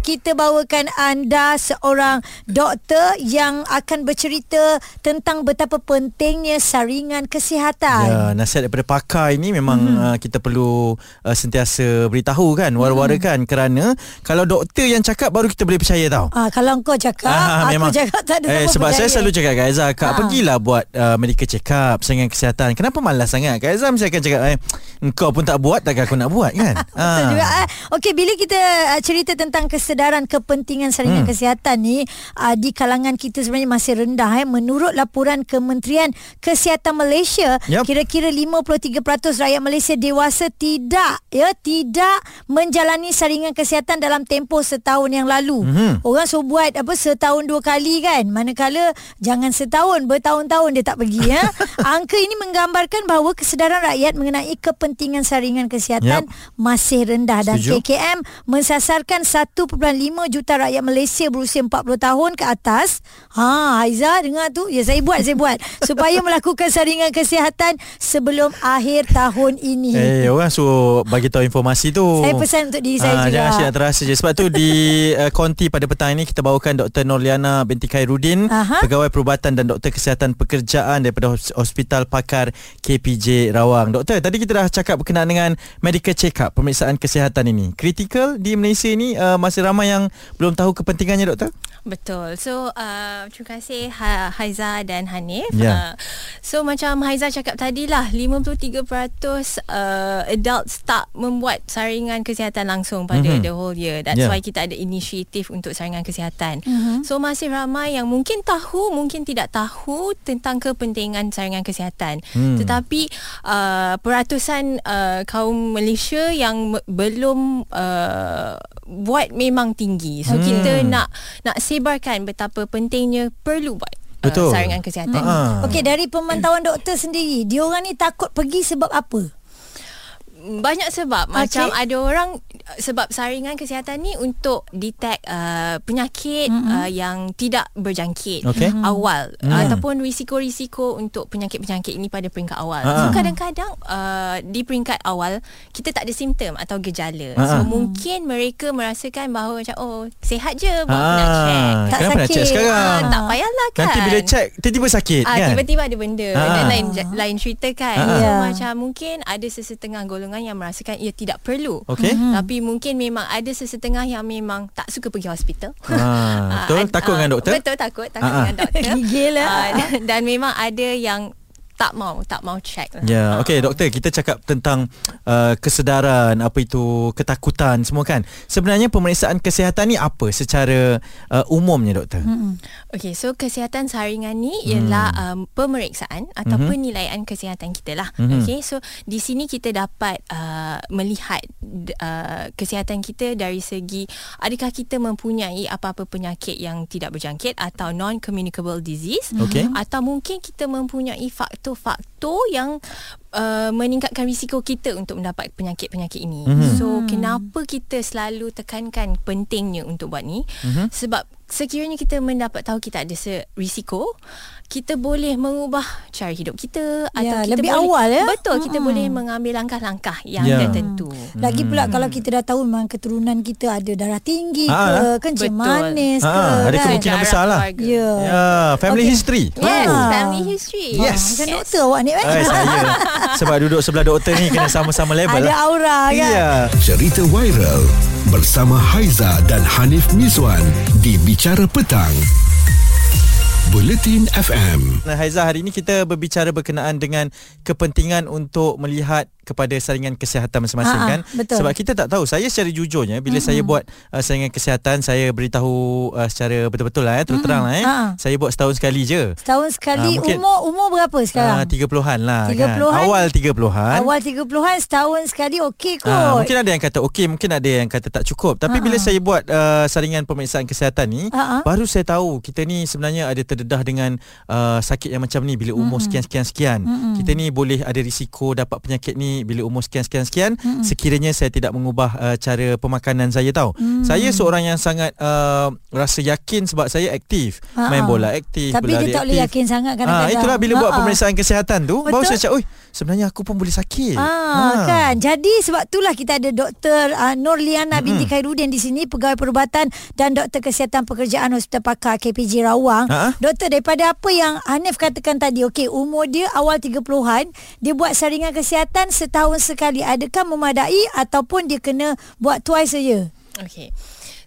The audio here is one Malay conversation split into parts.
kita bawakan anda seorang doktor yang akan bercerita tentang betapa pentingnya saringan kesihatan. Ya, nasihat daripada pakar ini memang hmm. uh, kita perlu uh, sentiasa beritahu kan, war-warakan hmm. kerana kalau doktor yang cakap baru kita boleh percaya tau. Ah, kalau kau cakap, ah, aku memang, cakap tak ada eh, Sebab percaya. saya selalu cakap Kak Aizah, Kak ah. pergilah buat uh, medical check up, saringan kesihatan. Kenapa malas sangat? Kak Aizah mesti akan cakap, eh, pun tak buat, takkan aku nak buat kan? Betul ah. juga. Eh. Okey, bila kita uh, cerita tentang kesedaran kepentingan saringan hmm. kesihatan ni uh, di kalangan kita sebenarnya masih rendah eh menurut laporan Kementerian Kesihatan Malaysia yep. kira-kira 53% rakyat Malaysia dewasa tidak ya tidak menjalani saringan kesihatan dalam tempoh setahun yang lalu hmm. orang so buat apa setahun dua kali kan manakala jangan setahun bertahun-tahun dia tak pergi ya angka ini menggambarkan bahawa kesedaran rakyat mengenai kepentingan saringan kesihatan yep. masih rendah dan Setuju. KKM mensasarkan 1.5 juta rakyat Malaysia berusia 40 tahun ke atas. Ha, Haiza dengar tu? Ya, saya buat, saya buat. Supaya melakukan saringan kesihatan sebelum akhir tahun ini. Eh, hey, orang suruh bagi tahu informasi tu. Saya pesan untuk diri saya ha, juga. Jangan asyik terasa je. Sebab tu di uh, konti pada petang ini kita bawakan Dr. Norliana binti Khairuddin, Aha. pegawai perubatan dan doktor kesihatan pekerjaan daripada Hospital Pakar KPJ Rawang. Doktor, tadi kita dah cakap berkenaan dengan medical check-up, pemeriksaan kesihatan ini. Kritikal di Malaysia ini uh, masih ramai yang belum tahu kepentingannya doktor? Betul. So uh, terima kasih ha- Haiza dan Hanif. Yeah. Uh, so macam Haiza cakap tadi lah 53% uh, adults tak membuat saringan kesihatan langsung pada mm-hmm. the whole year. That's yeah. why kita ada inisiatif untuk saringan kesihatan. Mm-hmm. So masih ramai yang mungkin tahu, mungkin tidak tahu tentang kepentingan saringan kesihatan. Mm. Tetapi uh, peratusan uh, kaum Malaysia yang m- belum uh, buat memang tinggi. So hmm. kita nak nak sebarkan betapa pentingnya perlu buat uh, Betul. Uh, saringan kesihatan. Ha. Okey dari pemantauan doktor sendiri, dia orang ni takut pergi sebab apa? Banyak sebab okay. macam ada orang sebab saringan kesihatan ni untuk detect uh, penyakit mm-hmm. uh, yang tidak berjangkit okay. mm-hmm. awal mm. ataupun risiko-risiko untuk penyakit-penyakit ini pada peringkat awal. Uh-huh. So kadang-kadang uh, di peringkat awal kita tak ada simptom atau gejala. Uh-huh. So mungkin mereka merasakan bahawa macam oh sihat je buat uh-huh. nak check. Tak Kenapa sakit. nak check sekarang? Uh, tak payahlah kan. Nanti bila check tiba-tiba sakit uh, kan. tiba-tiba ada benda uh-huh. dan lain lain cerita kan. Uh-huh. So yeah. macam mungkin ada sesetengah golongan golongan yang merasakan ia tidak perlu. Okay. Mm-hmm. Tapi mungkin memang ada sesetengah yang memang tak suka pergi hospital. Ha, betul? Uh, takut uh, dengan doktor? Betul, takut. Takut uh-huh. dengan doktor. Gigil lah. Uh, dan, dan memang ada yang tak mau tak mau check lah. Ya, yeah. okey doktor, kita cakap tentang uh, kesedaran, apa itu ketakutan semua kan. Sebenarnya pemeriksaan kesihatan ni apa secara uh, umumnya doktor? Hmm. Okey, so kesihatan saringan ni ialah hmm. um, pemeriksaan atau hmm. penilaian kesihatan kita lah. Hmm. Okey, so di sini kita dapat uh, melihat uh, kesihatan kita dari segi adakah kita mempunyai apa-apa penyakit yang tidak berjangkit atau non communicable disease okay. atau mungkin kita mempunyai faktor faktor-faktor yang uh, meningkatkan risiko kita untuk mendapat penyakit-penyakit ini. Mm-hmm. So kenapa kita selalu tekankan pentingnya untuk buat ni? Mm-hmm. Sebab sekiranya kita mendapat tahu kita ada risiko kita boleh mengubah cara hidup kita ya, atau kita lebih boleh, awal ya betul hmm. kita boleh mengambil langkah-langkah yang ya. tertentu lagi pula hmm. kalau kita dah tahu memang keturunan kita ada darah tinggi ha, ke kencing manis ha, ke ada kan? kemungkinan besar lah ya. ya family okay. history yes ha. family history yes macam yes. doktor awak ni kan eh, saya sebab duduk sebelah doktor ni kena sama-sama level ada lah. aura kan ya. cerita viral bersama Haiza dan Hanif Miswan di Bicara Petang. Bulletin FM. Nah, Haiza, hari ini kita berbicara berkenaan dengan kepentingan untuk melihat kepada saringan kesihatan masing-masing Ha-ha, kan betul. sebab kita tak tahu saya secara jujurnya bila mm-hmm. saya buat uh, saringan kesihatan saya beritahu uh, secara betul-betul lah eh terus terang lah eh Ha-ha. saya buat setahun sekali je setahun sekali uh, umur umur berapa sekarang uh, 30-an lah 30-an, kan awal 30-an awal 30-an setahun sekali okey kot uh, mungkin ada yang kata okey mungkin ada yang kata tak cukup tapi Ha-ha. bila saya buat uh, saringan pemeriksaan kesihatan ni Ha-ha. baru saya tahu kita ni sebenarnya ada terdedah dengan uh, sakit yang macam ni bila umur mm-hmm. sekian sekian sekian mm-hmm. kita ni boleh ada risiko dapat penyakit ni ni bila umur sekian-sekian-sekian hmm. sekiranya saya tidak mengubah uh, cara pemakanan saya tahu. Hmm. Saya seorang yang sangat uh, rasa yakin sebab saya aktif. Ha-ha. Main bola aktif, Tapi dia tak boleh yakin sangat kadang-kadang. Ha, itulah bila Ha-ha. buat pemeriksaan kesihatan tu Betul? baru saya cakap, "Oi, sebenarnya aku pun boleh sakit." Ha, ha. kan. Jadi sebab itulah kita ada Dr. Uh, Nurliana hmm. binti Khairuddin di sini pegawai perubatan dan Doktor Kesihatan Pekerjaan Hospital Pakar KPJ Rawang. Ha? Doktor daripada apa yang Hanif katakan tadi, okey umur dia awal 30-an, dia buat saringan kesihatan setahun sekali. Adakah memadai ataupun dia kena buat twice saja? Okey.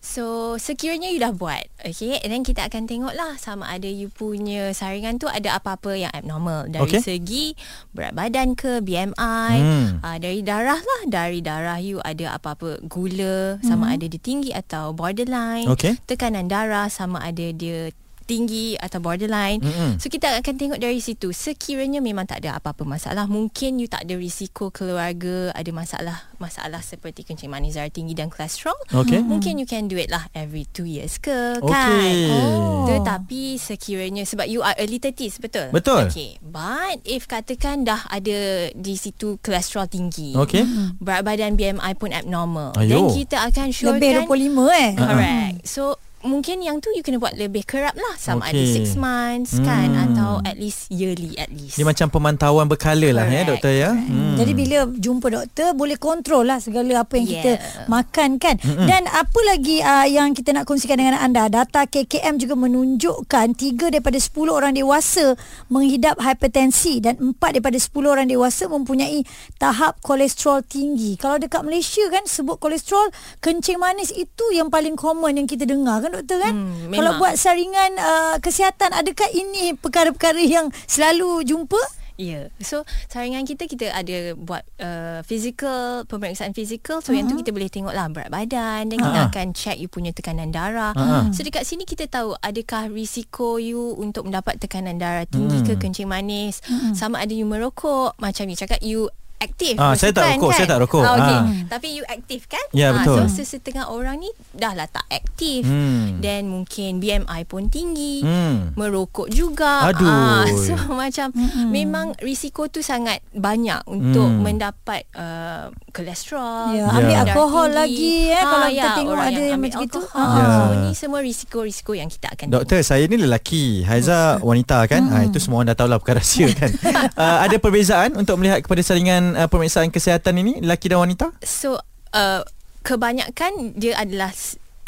So sekiranya you dah buat Okay And then kita akan tengok lah Sama ada you punya saringan tu Ada apa-apa yang abnormal Dari okay. segi Berat badan ke BMI hmm. uh, Dari darah lah Dari darah you Ada apa-apa gula Sama hmm. ada dia tinggi Atau borderline okay. Tekanan darah Sama ada dia tinggi atau borderline. Mm-hmm. So kita akan tengok dari situ. Sekiranya memang tak ada apa-apa masalah, mungkin you tak ada risiko keluarga ada masalah masalah seperti kencing manis darah tinggi dan kolesterol. Okay. Mungkin you can do it lah every 2 years ke okay. kan. Oh. Tetapi sekiranya sebab you are early 30s betul? Betul. Okay. But if katakan dah ada di situ kolesterol tinggi. Okay. Berat badan BMI pun abnormal. Ayo. Then kita akan sure Lebih 25 eh. Correct. So mungkin yang tu you kena buat lebih kerap lah sama okay. ada 6 months hmm. kan atau at least yearly at least dia macam pemantauan berkala lah ya doktor ya hmm. jadi bila jumpa doktor boleh kontrol lah segala apa yang yeah. kita makan kan hmm. dan apa lagi uh, yang kita nak kongsikan dengan anda data KKM juga menunjukkan 3 daripada 10 orang dewasa menghidap hipertensi dan 4 daripada 10 orang dewasa mempunyai tahap kolesterol tinggi kalau dekat Malaysia kan sebut kolesterol kencing manis itu yang paling common yang kita dengar kan doktor kan hmm, kalau buat saringan uh, kesihatan adakah ini perkara-perkara yang selalu jumpa Ya, yeah. so saringan kita kita ada buat uh, physical pemeriksaan physical, so uh-huh. yang tu kita boleh tengok lah berat badan dan uh-huh. kita akan check you punya tekanan darah. Uh-huh. So dekat sini kita tahu adakah risiko you untuk mendapat tekanan darah tinggi uh-huh. ke kencing manis, uh-huh. sama ada you merokok, macam you cakap you aktif. Ah, saya tak rokok, kan? saya tak rokok. Ah, okay. ah. Tapi you aktif kan? Ya, ah, betul. So sesetengah orang ni dah lah tak aktif. Hmm. Dan mungkin BMI pun tinggi. Hmm. Merokok juga. Aduh. Ah, so macam hmm. memang risiko tu sangat banyak untuk hmm. mendapat uh, kolesterol. Ya, ambil yeah. alkohol lagi eh ha, kalau ya, kita tengok ada yang, yang macam itu. Ha. Ya. So ni semua risiko-risiko yang kita akan Doktor, tengok. saya ni lelaki. Haiza wanita kan? Hmm. Ha, itu semua orang dah tahu lah perkara rahsia kan. uh, ada perbezaan untuk melihat kepada saringan uh, pemeriksaan kesihatan ini lelaki dan wanita? So uh, kebanyakan dia adalah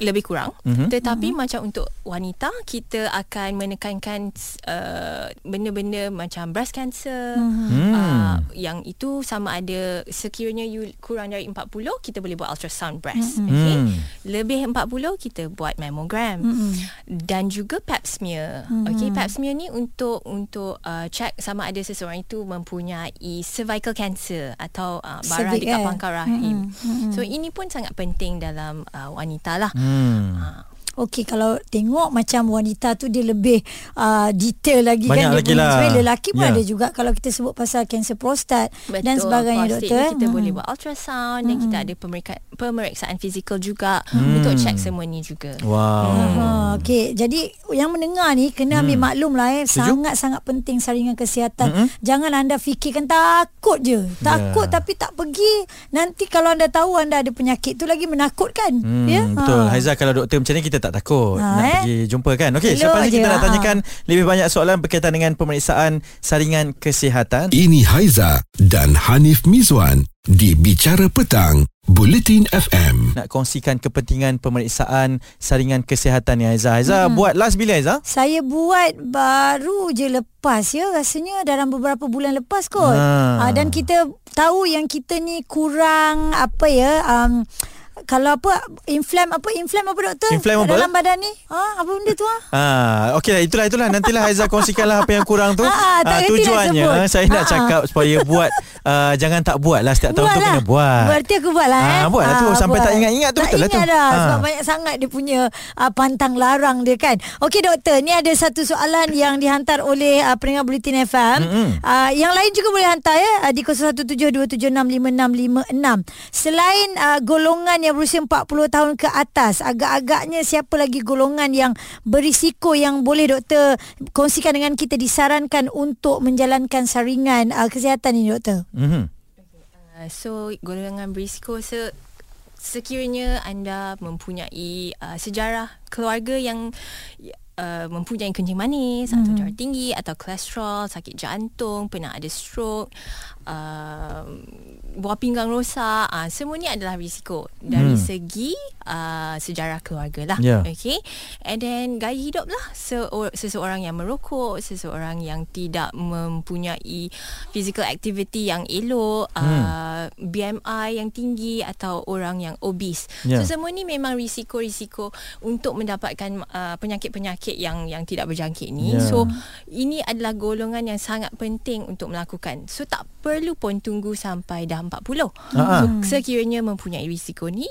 lebih kurang mm-hmm. tetapi mm-hmm. macam untuk wanita kita akan menekankan uh, benda-benda macam breast cancer mm-hmm. uh, yang itu sama ada sekiranya you kurang dari 40 kita boleh buat ultrasound breast mm-hmm. okay mm. lebih 40 kita buat mammogram mm-hmm. dan juga pap smear mm-hmm. okay pap smear ni untuk untuk uh, check sama ada seseorang itu mempunyai cervical cancer atau uh, bara dekat eh? pangkal rahim mm-hmm. so ini pun sangat penting dalam uh, wanita lah mm. Hmm. Ha. Okey kalau tengok macam wanita tu dia lebih uh, detail lagi Banyak kan lagi dia lah. lelaki pun yeah. ada juga kalau kita sebut pasal kanser prostat Betul. dan sebagainya doktor. kita hmm. boleh buat ultrasound hmm. dan kita ada pemeriksaan pemeriksaan fizikal juga hmm. untuk check semua ni juga. Wow. Hmm. Okey jadi yang mendengar ni kena ambil hmm. maklum lah eh sangat-sangat penting saringan kesihatan. Hmm. Jangan anda fikirkan takut je. Takut yeah. tapi tak pergi. Nanti kalau anda tahu anda ada penyakit tu lagi menakutkan. Hmm. Ya. Betul. Ha. Haiza kalau doktor macam ni kita tak takut ha, nak eh? pergi jumpa kan. Okey, selepas ni kita nak tanyakan ha. lebih banyak soalan berkaitan dengan pemeriksaan saringan kesihatan. Ini Haiza dan Hanif Mizwan di Bicara Petang. Bulletin FM Nak kongsikan kepentingan pemeriksaan saringan kesihatan ni Aiza Aiza hmm. buat last bila Aiza? Saya buat baru je lepas ya Rasanya dalam beberapa bulan lepas kot ha. Ha, Dan kita tahu yang kita ni kurang apa ya um, kalau apa inflam apa inflam apa doktor? Inflam apa? Dalam badan ni? Ha apa benda tu ah? Ha okeylah itulah itulah. Nantilah Haiza kongsikanlah apa yang kurang tu. Ha, ha, tujuannya ha, saya nak ha. cakap supaya buat uh, jangan tak buat lah. Setiap tahun tu kena buat. Berarti aku buat lah eh? ha, buat lah tu sampai buat. tak ingat-ingat tu tak betul lah tu. dah, ha. sebab banyak sangat dia punya uh, pantang larang dia kan. Okey doktor ni ada satu soalan yang dihantar oleh uh, pendengar bulletin FM mm-hmm. uh, yang lain juga boleh hantar ya uh, di 0172765656 selain uh, golongan yang berusia 40 tahun ke atas agak-agaknya siapa lagi golongan yang berisiko yang boleh doktor kongsikan dengan kita disarankan untuk menjalankan saringan uh, kesihatan ini doktor mm-hmm. Uh, so golongan berisiko se sekiranya anda mempunyai uh, sejarah keluarga yang uh, mempunyai kencing manis mm. atau hmm. darah tinggi atau kolesterol, sakit jantung, pernah ada stroke, uh, buah pinggang rosak, uh, semua ni adalah risiko dari mm. segi uh, sejarah keluarga lah. Yeah. Okay. And then gaya hidup lah. Se- seseorang yang merokok, seseorang yang tidak mempunyai physical activity yang elok, mm. uh, BMI yang tinggi atau orang yang obese. Yeah. So semua ni memang risiko-risiko untuk mendapatkan uh, penyakit-penyakit penyakit yang yang tidak berjangkit ni. Yeah. So ini adalah golongan yang sangat penting untuk melakukan. So tak perlu pun tunggu sampai dah 40. Uh-huh. So sekiranya mempunyai risiko ni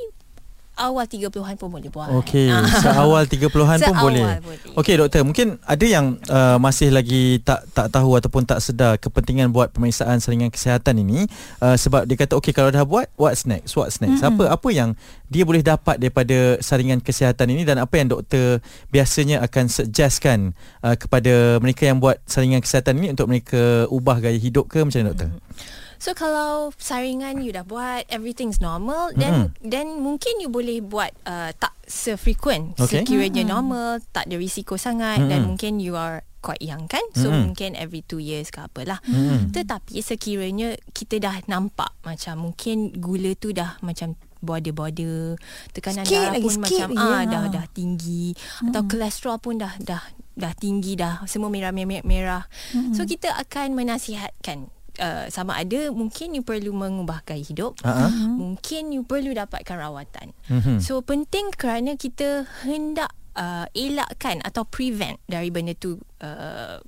awal 30-an pun boleh buat. Okey, ah. seawal 30-an pun boleh. boleh. Okey doktor, mungkin ada yang uh, masih lagi tak tak tahu ataupun tak sedar kepentingan buat pemeriksaan saringan kesihatan ini uh, sebab dia kata okey kalau dah buat what's next? What's next? Mm-hmm. Apa apa yang dia boleh dapat daripada saringan kesihatan ini dan apa yang doktor biasanya akan suggestkan uh, kepada mereka yang buat saringan kesihatan ini untuk mereka ubah gaya hidup ke macam mana doktor? Mm-hmm. So kalau saringan you dah buat everything's normal then mm-hmm. then mungkin you boleh buat uh, tak sefrequent okay. sekiranya mm-hmm. normal tak ada risiko sangat mm-hmm. dan mungkin you are quite young kan so mm-hmm. mungkin every 2 years ke apalah mm-hmm. tetapi sekiranya kita dah nampak macam mungkin gula tu dah macam border-border tekanan sikit darah pun macam ah dah dah tinggi mm-hmm. atau kolesterol pun dah dah dah tinggi dah semua merah-merah mm-hmm. so kita akan menasihatkan uh, sama ada mungkin you perlu mengubah gaya hidup uh-huh. mungkin you perlu dapatkan rawatan uh-huh. so penting kerana kita hendak uh, elakkan atau prevent dari benda tu uh,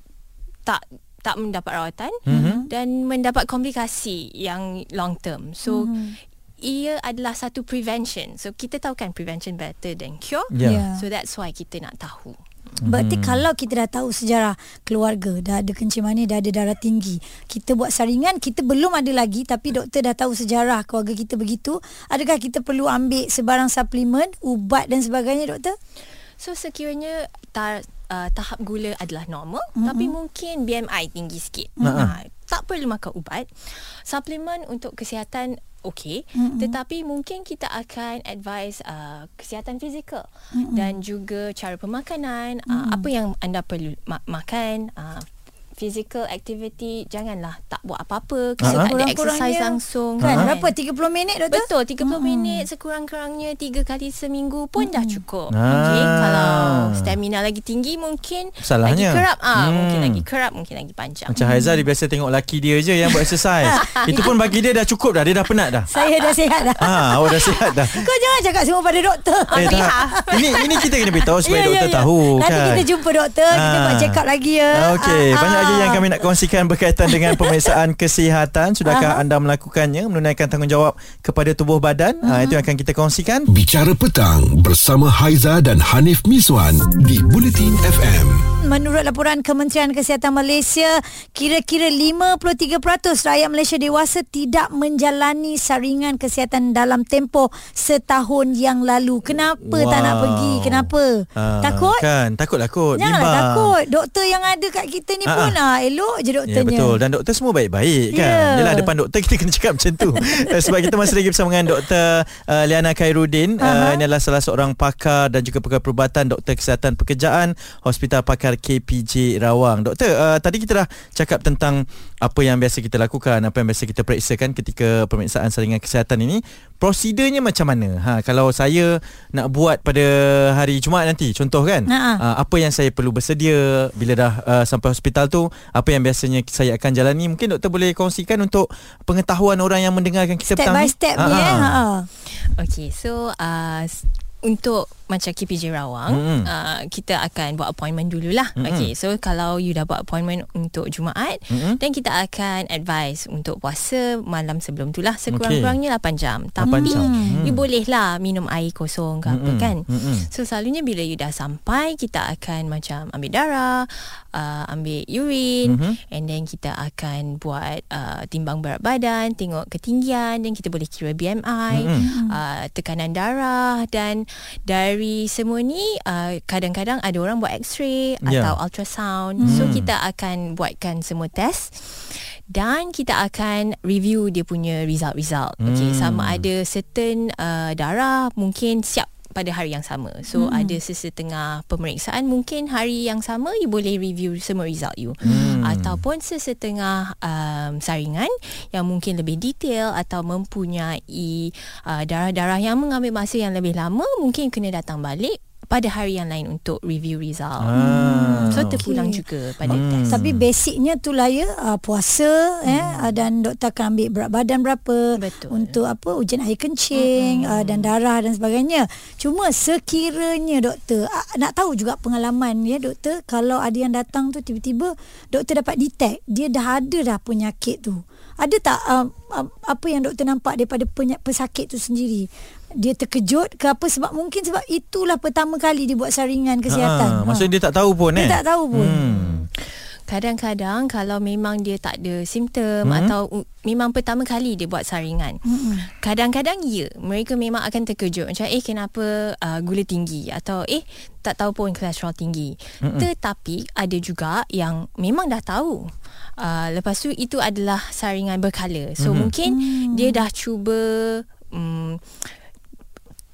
tak tak mendapat rawatan uh-huh. dan mendapat komplikasi yang long term so uh-huh. ia adalah satu prevention so kita tahu kan prevention better than cure yeah. Yeah. so that's why kita nak tahu Berarti hmm. kalau kita dah tahu sejarah keluarga, dah ada kencing manis, dah ada darah tinggi, kita buat saringan, kita belum ada lagi tapi doktor dah tahu sejarah keluarga kita begitu, adakah kita perlu ambil sebarang suplemen, ubat dan sebagainya doktor? So sekiranya ta, uh, tahap gula adalah normal mm-hmm. tapi mungkin BMI tinggi sikit. Mm-hmm. Uh, tak perlu makan ubat. Suplemen untuk kesihatan okey mm-hmm. tetapi mungkin kita akan advise uh, kesihatan fizikal mm-hmm. dan juga cara pemakanan mm-hmm. uh, apa yang anda perlu ma- makan uh, physical activity janganlah tak buat apa-apa kita uh-huh. tak ada exercise langsung kan uh-huh. berapa 30 minit doktor betul 30 uh-huh. minit sekurang-kurangnya 3 kali seminggu pun uh-huh. dah cukup uh-huh. okey kalau stamina lagi tinggi mungkin Salahnya. lagi kerap ah hmm. mungkin lagi kerap mungkin lagi panjang macam Haiza dia biasa tengok laki dia je yang buat exercise itu pun bagi dia dah cukup dah dia dah penat dah saya dah sihat dah ha awak dah sihat dah kau jangan cakap semua pada doktor eh, tak. ini ini kita kena beritahu supaya yeah, doktor yeah, yeah. tahu nanti kan nanti kita jumpa doktor ha. kita buat check up lagi ya okey banyak lagi yang kami nak kongsikan berkaitan dengan pemeriksaan kesihatan. Sudahkah anda melakukannya menunaikan tanggungjawab kepada tubuh badan? Uh-huh. itu yang akan kita kongsikan. Bicara petang bersama Haiza dan Hanif Miswan di Bulletin FM. Menurut laporan Kementerian Kesihatan Malaysia, kira-kira 53% rakyat Malaysia dewasa tidak menjalani saringan kesihatan dalam tempoh setahun yang lalu. Kenapa wow. tak nak pergi? Kenapa? Uh, takut? Kan, takutlah kot. Janganlah takut. Doktor yang ada kat kita ni uh-huh. pun ah, elok je doktornya. Ya betul dan doktor semua baik-baik kan. Yeah. Yalah depan doktor kita kena cakap macam tu. Eh, sebab kita masih lagi bersama dengan Dr. Uh, Liana Khairuddin. Uh-huh. Uh, ini adalah salah seorang pakar dan juga pakar perubatan Doktor Kesihatan Pekerjaan Hospital Pakar KPJ Rawang. Doktor, uh, tadi kita dah cakap tentang apa yang biasa kita lakukan, apa yang biasa kita periksakan ketika pemeriksaan saringan kesihatan ini. Prosedurnya macam mana? Ha, kalau saya nak buat pada hari Jumaat nanti, contoh kan, uh-huh. uh, apa yang saya perlu bersedia bila dah uh, sampai hospital tu, apa yang biasanya saya akan jalani? Mungkin doktor boleh kongsikan untuk pengetahuan orang yang mendengarkan kita step petang by step ni. Uh-huh. Uh-huh. Okay, so uh, untuk macam KPJ Rawang mm-hmm. uh, kita akan buat appointment dululah mm-hmm. okay so kalau you dah buat appointment untuk Jumaat mm-hmm. then kita akan advise untuk puasa malam sebelum tu lah sekurang-kurangnya okay. 8 jam tapi 8 jam. Mm. you boleh lah minum air kosong ke mm-hmm. apa kan mm-hmm. so selalunya bila you dah sampai kita akan macam ambil darah uh, ambil urine mm-hmm. and then kita akan buat uh, timbang berat badan tengok ketinggian dan kita boleh kira BMI mm-hmm. uh, tekanan darah dan dari dari semua ni uh, kadang-kadang ada orang buat x-ray yeah. atau ultrasound mm. so kita akan buatkan semua test dan kita akan review dia punya result-result. Okay, hmm. sama ada certain uh, darah mungkin siap pada hari yang sama. So hmm. ada sesetengah pemeriksaan mungkin hari yang sama you boleh review semua result you. Hmm. Ataupun sesetengah um, saringan yang mungkin lebih detail atau mempunyai uh, darah-darah yang mengambil masa yang lebih lama mungkin kena datang balik pada hari yang lain untuk review result. Ah, so terpulang okay. juga pada hmm. test. Tapi basicnya tu lah ya uh, puasa hmm. eh uh, dan doktor akan ambil berat badan berapa Betul. untuk apa ujian air kencing hmm. uh, dan darah dan sebagainya. Cuma sekiranya doktor uh, nak tahu juga pengalaman ya doktor kalau ada yang datang tu tiba-tiba doktor dapat detect dia dah ada dah penyakit tu. Ada tak uh, uh, apa yang doktor nampak daripada pesakit tu sendiri? dia terkejut ke apa sebab mungkin sebab itulah pertama kali dia buat saringan kesihatan. Ha, maksudnya ha. dia tak tahu pun dia eh. Dia tak tahu pun. Hmm. Kadang-kadang kalau memang dia tak ada simptom hmm. atau memang pertama kali dia buat saringan. Hmm. Kadang-kadang ya, mereka memang akan terkejut macam eh kenapa uh, gula tinggi atau eh tak tahu pun kolesterol tinggi. Hmm. Tetapi ada juga yang memang dah tahu. Uh, lepas tu itu adalah saringan berkala. So hmm. mungkin hmm. dia dah cuba um,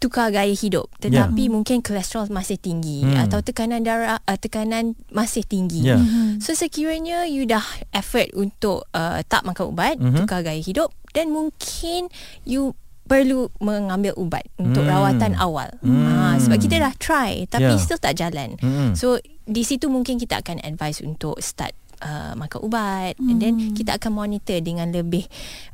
tukar gaya hidup tetapi yeah. mungkin kolesterol masih tinggi hmm. atau tekanan darah uh, tekanan masih tinggi. Yeah. Mm-hmm. So sekiranya you dah effort untuk uh, tak makan ubat, mm-hmm. tukar gaya hidup dan mungkin you perlu mengambil ubat untuk hmm. rawatan awal. Hmm. Ha, sebab kita dah try tapi yeah. still tak jalan. Hmm. So di situ mungkin kita akan advise untuk start Uh, makan ubat hmm. and then hmm. kita akan monitor dengan lebih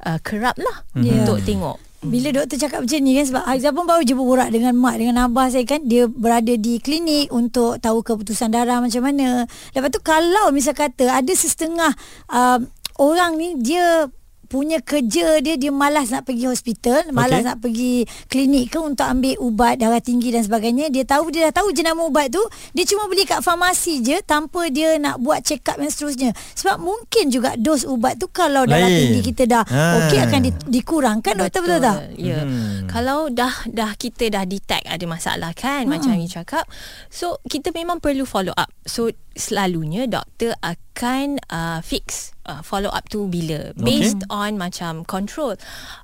uh, kerap lah yeah. untuk tengok bila doktor cakap macam ni kan sebab Aizah pun baru je berborak dengan mak dengan abah saya kan dia berada di klinik untuk tahu keputusan darah macam mana. Lepas tu kalau misal kata ada setengah uh, orang ni dia punya kerja dia dia malas nak pergi hospital, malas okay. nak pergi klinik ke untuk ambil ubat darah tinggi dan sebagainya. Dia tahu dia dah tahu jenama ubat tu, dia cuma beli kat farmasi je tanpa dia nak buat check up yang seterusnya. Sebab mungkin juga dos ubat tu kalau darah Lain. tinggi kita dah ha. okey akan di, dikurangkan betul. doktor betul tak? Ya. Hmm. Kalau dah dah kita dah detect ada masalah kan hmm. macam you cakap. So kita memang perlu follow up. So selalunya doktor akan uh, fix uh, follow up tu bila based okay. on macam control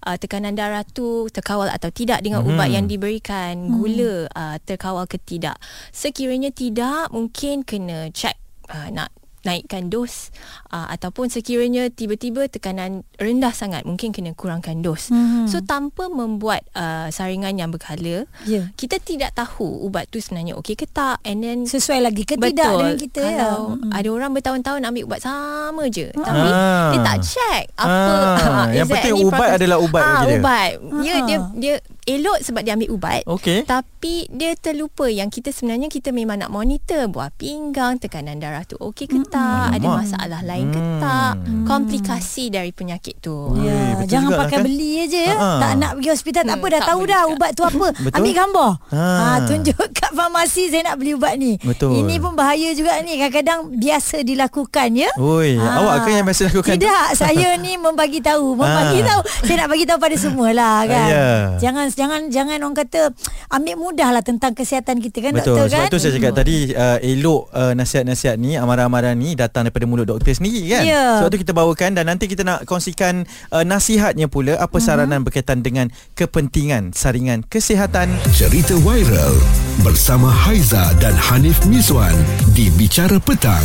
uh, tekanan darah tu terkawal atau tidak dengan mm-hmm. ubat yang diberikan mm. gula uh, terkawal ke tidak sekiranya tidak mungkin kena check uh, nak naikkan dos uh, ataupun sekiranya tiba-tiba tekanan rendah sangat mungkin kena kurangkan dos. Mm-hmm. So tanpa membuat uh, saringan yang berkala, yeah. kita tidak tahu ubat tu sebenarnya okey ke tak and then sesuai lagi ke betul, tidak dengan kita ya. kalau ya. mm-hmm. ada orang bertahun-tahun ambil ubat sama je mm-hmm. tapi ah. dia tak check apa ah. yang penting ubat process? adalah ubat ah, dia. ubat. Ya dia dia elok sebab dia ambil ubat okay. tapi dia terlupa yang kita sebenarnya kita memang nak monitor buah pinggang tekanan darah tu okey ke tak hmm. ada masalah lain ke hmm. tak komplikasi dari penyakit tu ya, jangan pakai kan? beli aja ya Ha-ha. tak nak pergi hospital tak hmm, apa dah tak tahu dah juga. ubat tu apa ambil gambar ha. ha tunjuk kat farmasi saya nak beli ubat ni Betul. ini pun bahaya juga ni kadang-kadang biasa dilakukan ya Oi, ha. awak kan yang biasa lakukan tidak saya ni membagi tahu membagi ha. tahu saya nak bagi tahu pada semualah kan yeah. jangan jangan jangan orang kata ambil mudahlah tentang kesihatan kita kan Betul. doktor kan. Sebab tu saya cakap hmm. tadi uh, elok uh, nasihat-nasihat ni amaran-amaran ni datang daripada mulut doktor sendiri kan. Yeah. Sebab tu kita bawakan dan nanti kita nak kongsikan uh, nasihatnya pula apa hmm. saranan uh-huh. berkaitan dengan kepentingan saringan kesihatan. Cerita viral bersama Haiza dan Hanif Mizwan di Bicara Petang.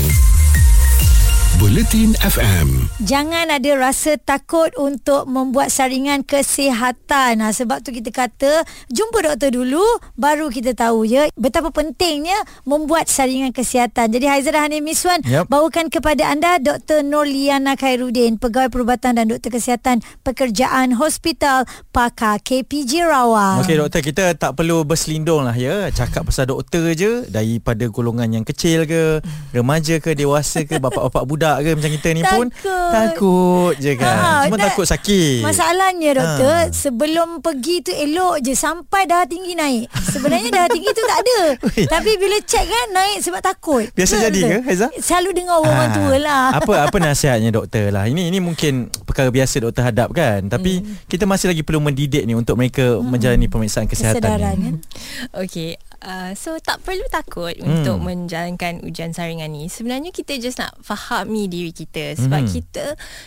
Bulletin FM. Jangan ada rasa takut untuk membuat saringan kesihatan. Ha, sebab tu kita kata, jumpa doktor dulu, baru kita tahu ya betapa pentingnya membuat saringan kesihatan. Jadi Haizah Hanim Miswan yep. bawakan kepada anda Dr. Norliana Khairuddin, Pegawai Perubatan dan Doktor Kesihatan Pekerjaan Hospital Pakar KPJ Rawang. Okey doktor, kita tak perlu berselindung lah ya. Cakap pasal doktor je, daripada golongan yang kecil ke, remaja ke, dewasa ke, bapak-bapak budak budak ke macam kita ni takut. pun takut je kan. Ha, Cuma tak, takut sakit. Masalahnya doktor, ha. sebelum pergi tu elok je sampai darah tinggi naik. Sebenarnya darah tinggi tu tak ada. Tapi bila check kan naik sebab takut. Biasa ha, jadi ke Haiza? Selalu dengar orang ha. tua lah. Apa apa nasihatnya doktor lah. Ini ini mungkin perkara biasa doktor hadap kan. Tapi hmm. kita masih lagi perlu mendidik ni untuk mereka hmm. menjalani pemeriksaan kesihatan Kesedaran, ni. Kan? Okey Uh, so tak perlu takut hmm. untuk menjalankan ujian saringan ni. Sebenarnya kita just nak fahami diri kita sebab hmm. kita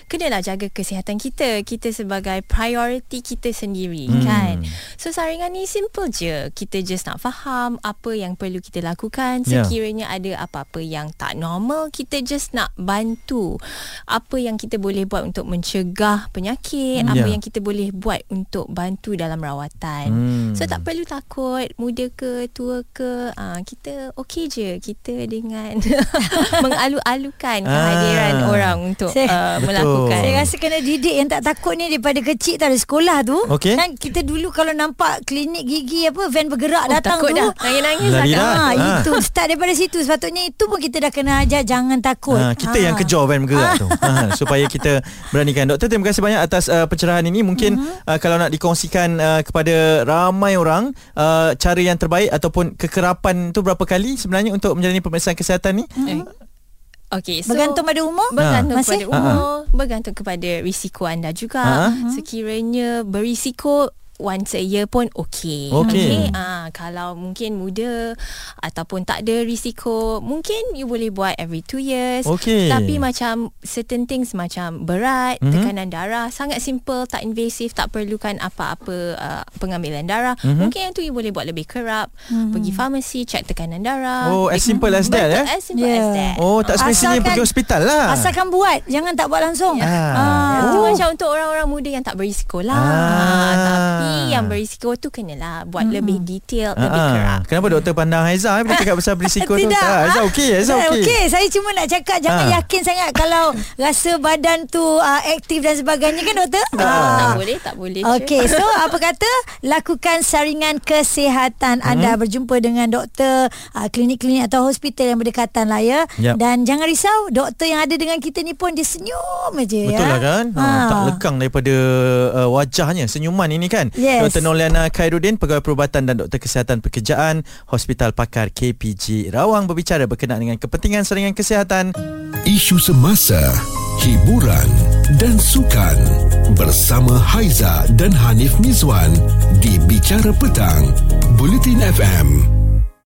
kenalah jaga kesihatan kita. Kita sebagai priority kita sendiri hmm. kan. So saringan ni simple je. Kita just nak faham apa yang perlu kita lakukan ya. sekiranya yeah. ada apa-apa yang tak normal, kita just nak bantu. Apa yang kita boleh buat untuk mencegah penyakit, hmm. apa yeah. yang kita boleh buat untuk bantu dalam rawatan. Hmm. So tak perlu takut muda ke tua ke uh, kita okey je kita dengan mengalu-alukan kehadiran ah. orang untuk saya, uh, melakukan saya rasa kena didik yang tak takut ni daripada kecil tak ada sekolah tu okay. kan kita dulu kalau nampak klinik gigi apa van bergerak oh, datang takut tu dah nangis-nangis Lari dah. Ha, ha. itu start daripada situ sepatutnya itu pun kita dah kena ajar jangan takut ha, kita ha. yang kejar van bergerak ha. tu ha, supaya kita beranikan doktor terima kasih banyak atas uh, pencerahan ini mungkin uh-huh. uh, kalau nak dikongsikan uh, kepada ramai orang uh, cara yang terbaik ataupun kekerapan tu berapa kali sebenarnya untuk menjalani pemeriksaan kesihatan ni? Mm-hmm. Okey, so bergantung pada umur? Bergantung ha. kepada umur, Ha-ha. bergantung kepada risiko anda juga. Ha-ha. Sekiranya berisiko once a year pun okay. Okay. okay? Uh, kalau mungkin muda ataupun tak ada risiko, mungkin you boleh buat every two years. Okay. Tapi macam certain things macam berat, mm-hmm. tekanan darah, sangat simple, tak invasif, tak perlukan apa-apa uh, pengambilan darah. Mm-hmm. Mungkin yang tu you boleh buat lebih kerap. Mm-hmm. Pergi farmasi, check tekanan darah. Oh, as simple as that ya? As simple yeah. as that. Oh, tak semestinya pergi hospital lah. Asalkan buat, jangan tak buat langsung. Yeah. Ah. Ah. Itu oh. macam untuk orang-orang muda yang tak berisiko lah. Ah. Tapi yang berisiko tu kenalah buat hmm. lebih detail, uh-huh. lebih kerap. Kenapa doktor pandang Haiza eh, bila cakap pasal berisiko tu? Tak, Haiza okey, Haiza okey. Okey, saya cuma nak cakap jangan ha. yakin sangat kalau rasa badan tu uh, aktif dan sebagainya kan doktor? Tak, uh. tak boleh, tak boleh. Okey, so apa kata lakukan saringan kesihatan hmm. anda berjumpa dengan doktor uh, klinik-klinik atau hospital yang berdekatan lah ya. Yep. Dan jangan risau, doktor yang ada dengan kita ni pun dia senyum aja ya. Betul lah kan? Ha. Ha. Tak lekang daripada uh, wajahnya senyuman ini kan. Yes. Dr. Noliana Khairuddin Pegawai Perubatan dan Doktor Kesihatan Pekerjaan Hospital Pakar KPG Rawang berbicara berkenaan dengan kepentingan saringan kesihatan isu semasa hiburan dan sukan bersama Haiza dan Hanif Mizwan di Bicara Petang Bulletin FM